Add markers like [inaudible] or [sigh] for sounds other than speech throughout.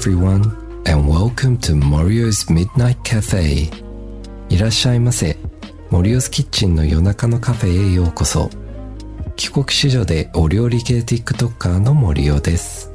everyone, and welcome to Morio's Midnight Cafe. いらっしゃいませ。モリオスキッチンの夜中のカフェへようこそ。帰国子女でお料理系 TikToker の森尾です。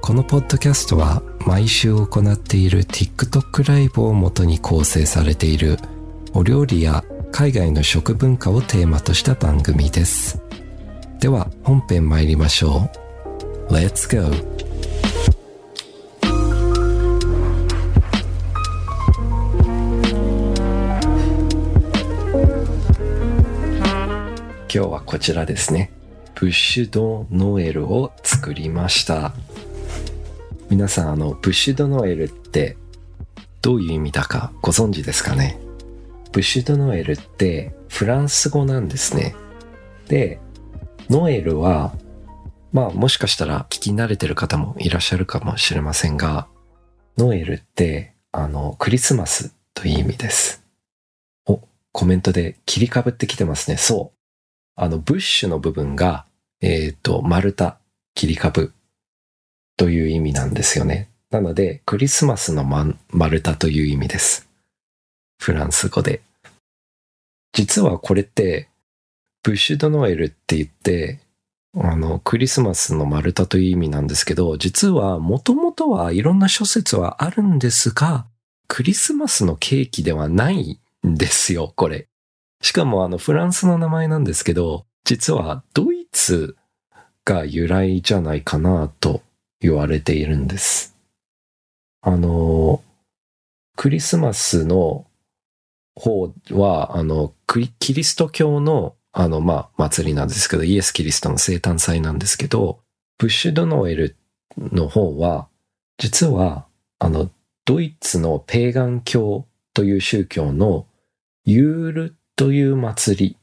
このポッドキャストは毎週行っている TikTok ライブをもとに構成されているお料理や海外の食文化をテーマとした番組です。では本編参りましょう。Let's go! 今日はこちらですね。ブッシュドノエルを作りました。皆さん、あの、ブッシュドノエルってどういう意味だかご存知ですかね？ブッシュドノエルってフランス語なんですね。で、ノエルは、まあもしかしたら聞き慣れてる方もいらっしゃるかもしれませんが、ノエルってあの、クリスマスという意味です。お、コメントで切りかぶってきてますね。そう。あの、ブッシュの部分が、えっ、ー、と、丸太、切り株という意味なんですよね。なので、クリスマスの、丸太という意味です。フランス語で。実はこれって、ブッシュドノエルって言って、あの、クリスマスの丸太という意味なんですけど、実はもともとはいろんな諸説はあるんですが、クリスマスのケーキではないんですよ、これ。しかもあのフランスの名前なんですけど、実はドイツが由来じゃないかなと言われているんです。あの、クリスマスの方は、あの、キリスト教の、あの、まあ、祭りなんですけど、イエス・キリストの生誕祭なんですけど、ブッシュ・ドノエルの方は、実は、あの、ドイツのペーガン教という宗教のユールという祭り、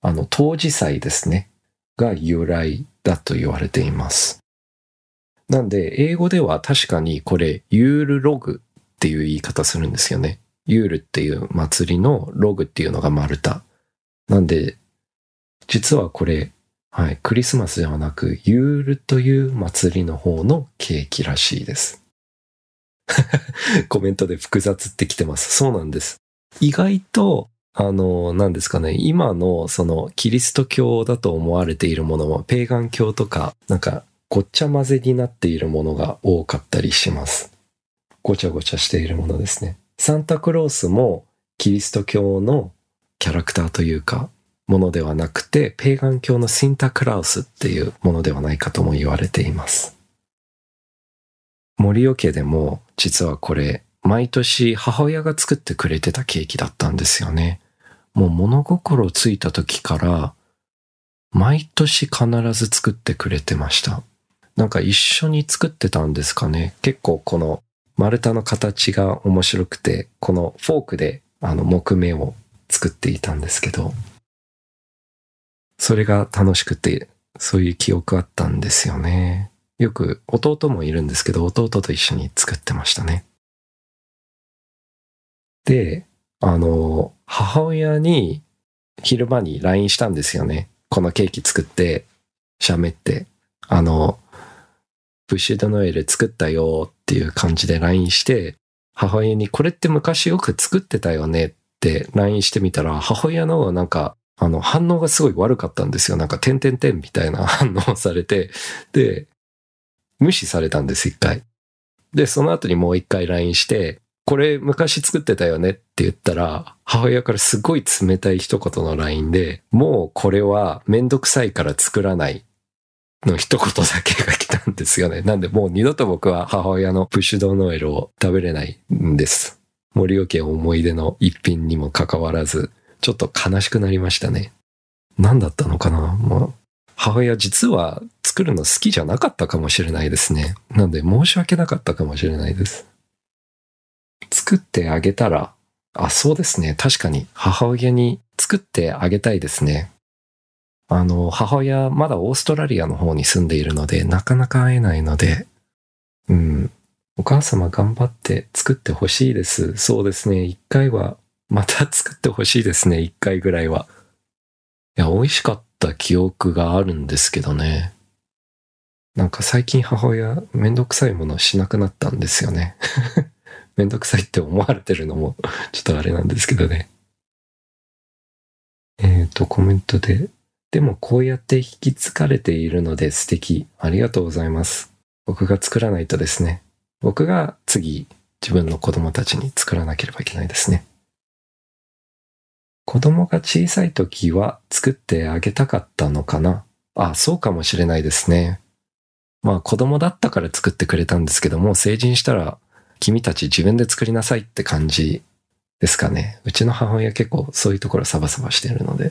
あの、当時祭ですね、が由来だと言われています。なんで、英語では確かにこれ、ユールログっていう言い方するんですよね。ユールっていう祭りのログっていうのが丸太。なんで、実はこれ、はい、クリスマスではなく、ユールという祭りの方のケーキらしいです。[laughs] コメントで複雑ってきてます。そうなんです。意外とあの、何ですかね、今のそのキリスト教だと思われているものは、ペーガン教とか、なんかごっちゃ混ぜになっているものが多かったりします。ごちゃごちゃしているものですね。サンタクロースもキリスト教のキャラクターというか、ものではなくて、ペーガン教のシンタクラウスっていうものではないかとも言われています。森尾家でも実はこれ毎年母親が作ってくれてたケーキだったんですよね。もう物心ついた時から、毎年必ず作ってくれてました。なんか一緒に作ってたんですかね。結構この丸太の形が面白くて、このフォークであの木目を作っていたんですけど、それが楽しくて、そういう記憶あったんですよね。よく弟もいるんですけど、弟と一緒に作ってましたね。で、あの、母親に昼間に LINE したんですよね。このケーキ作って、喋って、あの、ブッシュドノエル作ったよっていう感じで LINE して、母親にこれって昔よく作ってたよねって LINE してみたら、母親のなんか、あの、反応がすごい悪かったんですよ。なんか、てんてんてんみたいな [laughs] 反応をされて、で、無視されたんです、一回。で、その後にもう一回 LINE して、これ昔作ってたよねっって言ったら、母親からすごい冷たい一言の LINE で、もうこれはめんどくさいから作らないの一言だけが来たんですよね。なんでもう二度と僕は母親のプッシュドノエルを食べれないんです。森岡家思い出の一品にもかかわらず、ちょっと悲しくなりましたね。何だったのかな？まあ、母親実は作るの好きじゃなかったかもしれないですね。なんで申し訳なかったかもしれないです。作ってあげたら、あ、そうですね。確かに母親に作ってあげたいですね。あの、母親まだオーストラリアの方に住んでいるので、なかなか会えないので、うん。お母様頑張って作ってほしいです。そうですね。一回は、また作ってほしいですね。一回ぐらいは。いや、美味しかった記憶があるんですけどね。なんか最近母親めんどくさいものしなくなったんですよね。めんどくさいって思われてるのも [laughs] ちょっとあれなんですけどね。えっ、ー、と、コメントで、でもこうやって引き継がれているので素敵。ありがとうございます。僕が作らないとですね。僕が次自分の子供たちに作らなければいけないですね。子供が小さい時は作ってあげたかったのかなあ、そうかもしれないですね。まあ子供だったから作ってくれたんですけども、成人したら君たち自分で作りなさいって感じですかね。うちの母親結構そういうところサバサバしてるので。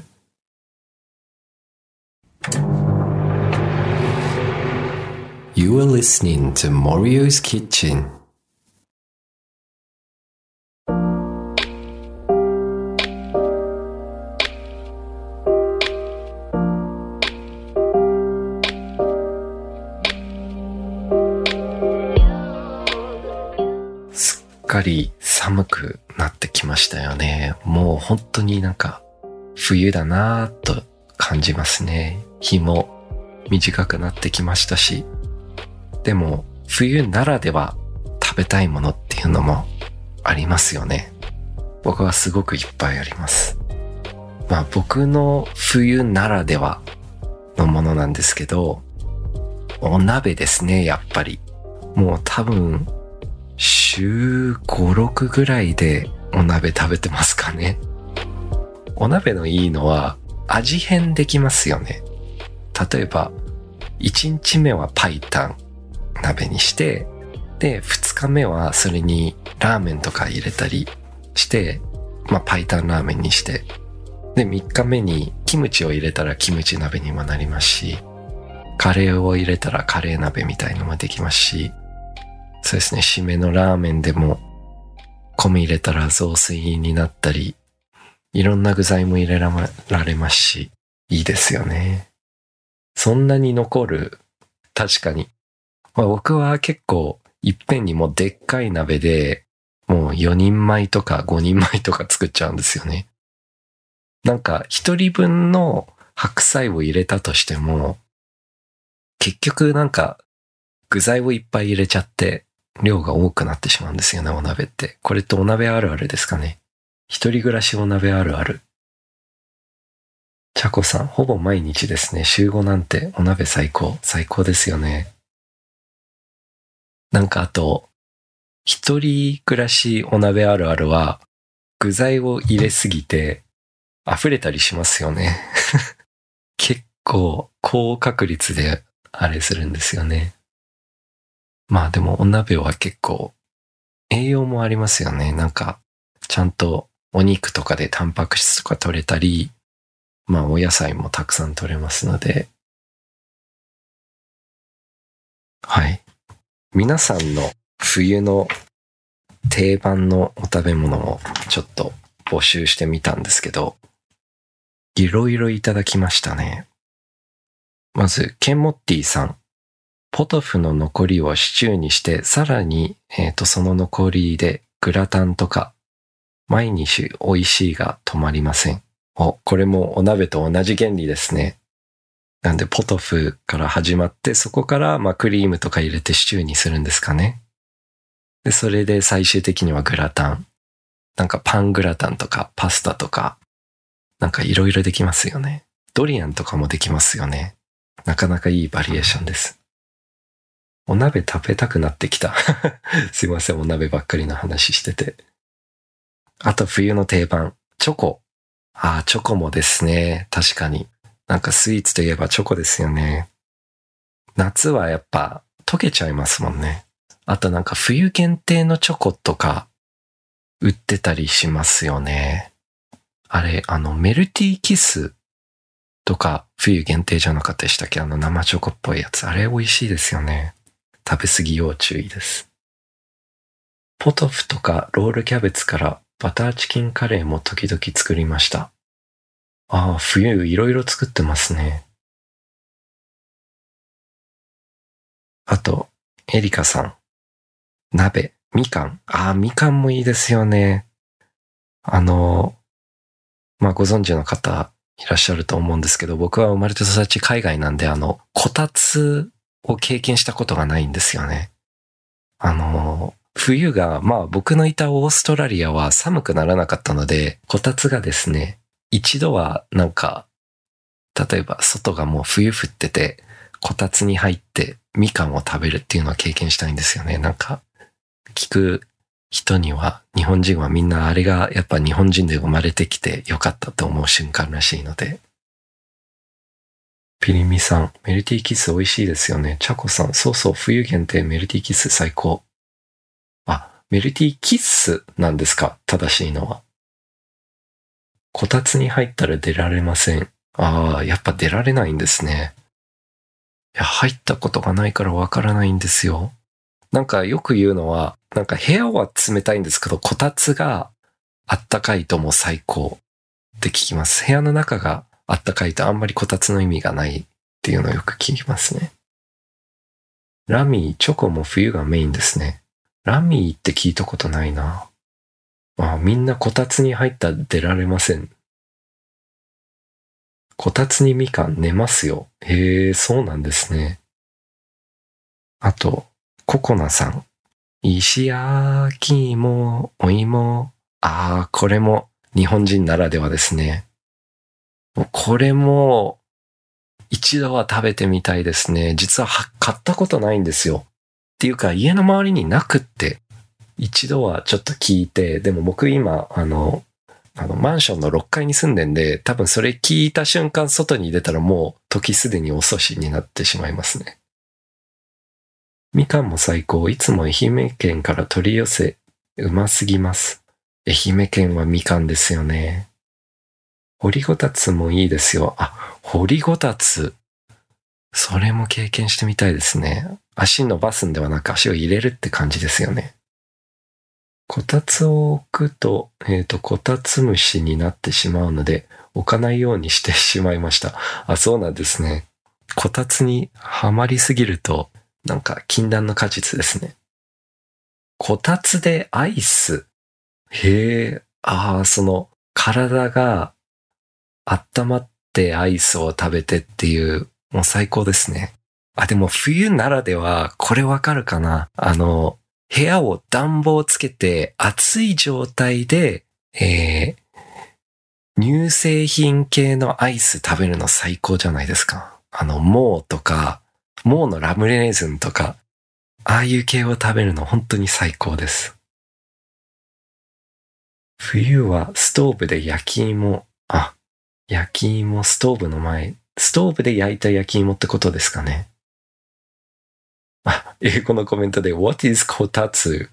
You are listening to Morio's Kitchen. かり寒くなってきましたよね。もう本当になんか冬だなぁと感じますね。日も短くなってきましたし。でも冬ならでは食べたいものっていうのもありますよね。僕はすごくいっぱいあります。まあ僕の冬ならではのものなんですけど、お鍋ですね、やっぱり。もう多分週5、6ぐらいでお鍋食べてますかね。お鍋のいいのは味変できますよね。例えば、1日目はパイタン鍋にして、で、2日目はそれにラーメンとか入れたりして、まあ、パイタンラーメンにして、で、3日目にキムチを入れたらキムチ鍋にもなりますし、カレーを入れたらカレー鍋みたいのもできますし、そうですね、締めのラーメンでも、米入れたら雑炊になったり、いろんな具材も入れられますし、いいですよね。そんなに残る、確かに。まあ、僕は結構、いっぺんにもうでっかい鍋で、もう4人前とか5人前とか作っちゃうんですよね。なんか、一人分の白菜を入れたとしても、結局なんか、具材をいっぱい入れちゃって、量が多くなってしまうんですよね、お鍋って。これってお鍋あるあるですかね。一人暮らしお鍋あるある。チャコさん、ほぼ毎日ですね。週5なんてお鍋最高。最高ですよね。なんかあと、一人暮らしお鍋あるあるは、具材を入れすぎて溢れたりしますよね。[laughs] 結構高確率であれするんですよね。まあでもお鍋は結構栄養もありますよね。なんか、ちゃんとお肉とかでタンパク質とか取れたり、まあお野菜もたくさん取れますので、はい。皆さんの冬の定番のお食べ物をちょっと募集してみたんですけど、いろいろいただきましたね。まず、ケンモッティさん。ポトフの残りをシチューにして、さらに、えっ、ー、と、その残りでグラタンとか、毎日美味しいが止まりません。お、これもお鍋と同じ原理ですね。なんで、ポトフから始まって、そこから、まあ、クリームとか入れてシチューにするんですかね。で、それで最終的にはグラタン。なんかパングラタンとかパスタとか、なんかいろいろできますよね。ドリアンとかもできますよね。なかなかいいバリエーションです。お鍋食べたくなってきた。[laughs] すいません、お鍋ばっかりの話してて。あと冬の定番、チョコ。ああ、チョコもですね。確かに。なんかスイーツといえばチョコですよね。夏はやっぱ溶けちゃいますもんね。あとなんか冬限定のチョコとか売ってたりしますよね。あれ、あのメルティーキスとか冬限定じゃなかったでしたっけ？あの生チョコっぽいやつ。あれ美味しいですよね。食べ過ぎ要注意です。ポトフとかロールキャベツからバターチキンカレーも時々作りました。ああ、冬いろいろ作ってますね。あと、エリカさん。鍋、みかん。ああ、みかんもいいですよね。あの、まあ、ご存知の方いらっしゃると思うんですけど、僕は生まれて育ち海外なんで、あの、こたつを経験したことがないんですよね。あの、冬が、まあ僕のいたオーストラリアは寒くならなかったので、こたつがですね、一度はなんか、例えば外がもう冬降ってて、こたつに入ってみかんを食べるっていうのを経験したいんですよね。なんか、聞く人には、日本人はみんなあれがやっぱ日本人で生まれてきてよかったと思う瞬間らしいので。ピリミさん、メルティーキス美味しいですよね。チャコさん、そうそう、冬限定メルティーキス最高。あ、メルティーキッスなんですか？正しいのは。こたつに入ったら出られません。ああ、やっぱ出られないんですね。いや、入ったことがないからわからないんですよ。なんかよく言うのは、なんか部屋は冷たいんですけど、こたつがあったかいとも最高って聞きます。部屋の中があったかいとあんまりこたつの意味がないっていうのをよく聞きますね。ラミー、チョコも冬がメインですね。ラミーって聞いたことないな。あみんなこたつに入ったら出られません。こたつにみかん寝ますよ。へえ、そうなんですね。あと、ココナさん。石焼き芋、お芋。ああ、これも日本人ならではですね。これも一度は食べてみたいですね。実は買ったことないんですよ。っていうか家の周りになくって、一度はちょっと聞いて、でも僕今、あの、あの、マンションの6階に住んでんで、多分それ聞いた瞬間外に出たらもう時すでに遅しになってしまいますね。みかんも最高。いつも愛媛県から取り寄せ、うますぎます。愛媛県はみかんですよね。掘りごたつもいいですよ。あ、掘りごたつ。それも経験してみたいですね。足伸ばすんではなく足を入れるって感じですよね。こたつを置くと、えっ、ー、と、こたつ虫になってしまうので、置かないようにしてしまいました。あ、そうなんですね。こたつにはまりすぎると、なんか禁断の果実ですね。こたつでアイス。へえ、ああ、その、体が温まってアイスを食べてっていう、もう最高ですね。あ、でも冬ならでは、これわかるかな？あの、部屋を暖房つけて暑い状態で、えー、乳製品系のアイス食べるの最高じゃないですか。あの、モーとか、モーのラムレーズンとか、ああいう系を食べるの本当に最高です。冬はストーブで焼き芋、あ、焼き芋ストーブの前、ストーブで焼いた焼き芋ってことですかね。あ、英語のコメントで What is こたつ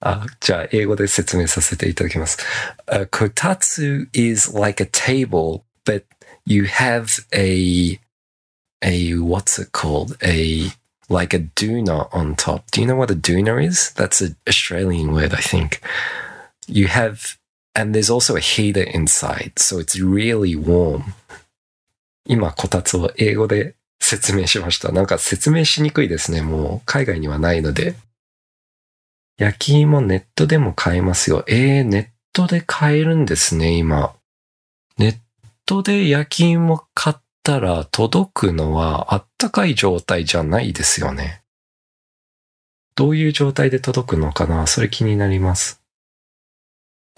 あ、じゃあ英語で説明させていただきます。Uh, こたつ is like a table, but you have a, a, what's it called? A, like a doona on top. Do you know what a doona is? That's an Australian word, I think. You have, and there's also a heater inside, so it's really warm. 今、こたつを英語で説明しました。なんか説明しにくいですね。もう海外にはないので。焼き芋ネットでも買えますよ。えー、ネットで買えるんですね、今。ネットで焼き芋買ったら届くのはあったかい状態じゃないですよね。どういう状態で届くのかな？それ気になります。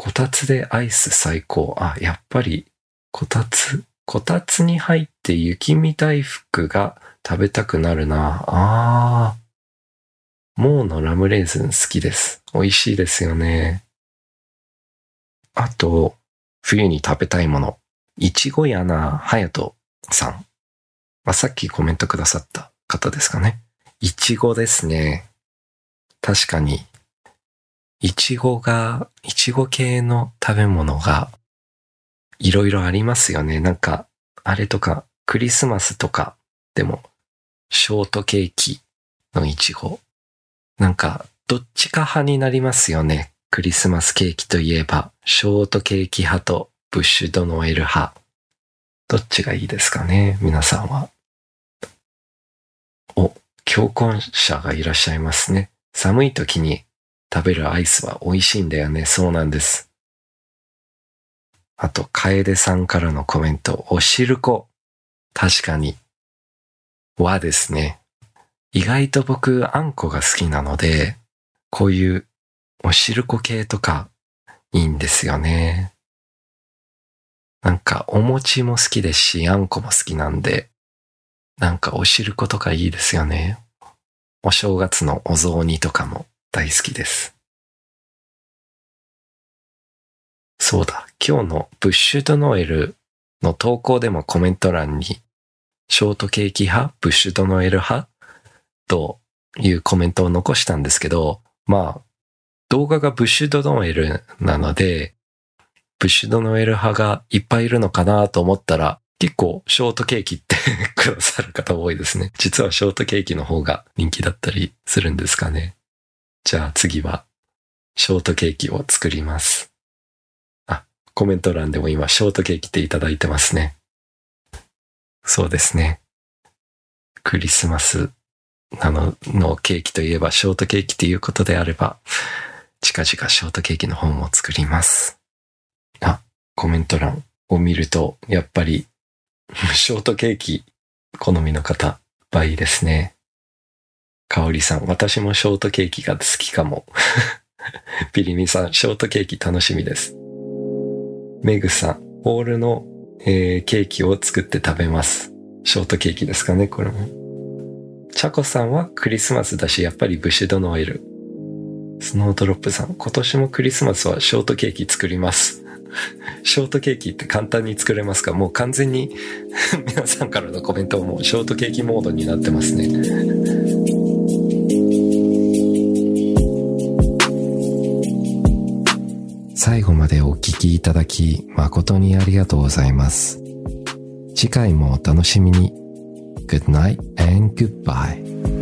こたつでアイス最高。あ、やっぱり、こたつ。こたつに入って雪見大福が食べたくなるな。あー。モーのラムレーズン好きです。美味しいですよね。あと、冬に食べたいもの。いちごやな、はやとさん。まあ、さっきコメントくださった方ですかね。いちごですね。確かに、いちごが、いちご系の食べ物がいろいろありますよね。なんか、あれとか、クリスマスとかでも、ショートケーキのいちご。なんか、どっちか派になりますよね。クリスマスケーキといえば、ショートケーキ派とブッシュドノエル派。どっちがいいですかね皆さんは。お、強婚者がいらっしゃいますね。寒い時に食べるアイスは美味しいんだよね。そうなんです。あと、楓さんからのコメント、おしるこ。確かに。和ですね。意外と僕、あんこが好きなので、こういうおしるこ系とかいいんですよね。なんかお餅も好きですし、あんこも好きなんで、なんかおしることかいいですよね。お正月のお雑煮とかも大好きです。そうだ、今日のブッシュドノエルの投稿でもコメント欄に、ショートケーキ派、ブッシュドノエル派？というコメントを残したんですけど、まあ、動画がブッシュドノエルなので、ブッシュドノエル派がいっぱいいるのかなと思ったら、結構ショートケーキって [laughs] くださる方多いですね。実はショートケーキの方が人気だったりするんですかね。じゃあ次は、ショートケーキを作ります。あコメント欄でも今、ショートケーキっていただいてますね。そうですね。クリスマスなののケーキといえばショートケーキっていうことであれば、近々ショートケーキの本を作ります。あ、コメント欄を見ると、やっぱり、ショートケーキ好みの方、倍ですね。かおりさん、私もショートケーキが好きかも。[laughs] ピリミさん、ショートケーキ楽しみです。メグさん、ホールの、えー、ケーキを作って食べます。ショートケーキですかね、これも。チャコさんはクリスマスだし、やっぱりブシュドノエル。スノードロップさん、今年もクリスマスはショートケーキ作ります。[laughs] ショートケーキって簡単に作れますか？もう完全に [laughs] 皆さんからのコメントもショートケーキモードになってますね。最後までお聴きいただき誠にありがとうございます。次回もお楽しみに。Good night and goodbye.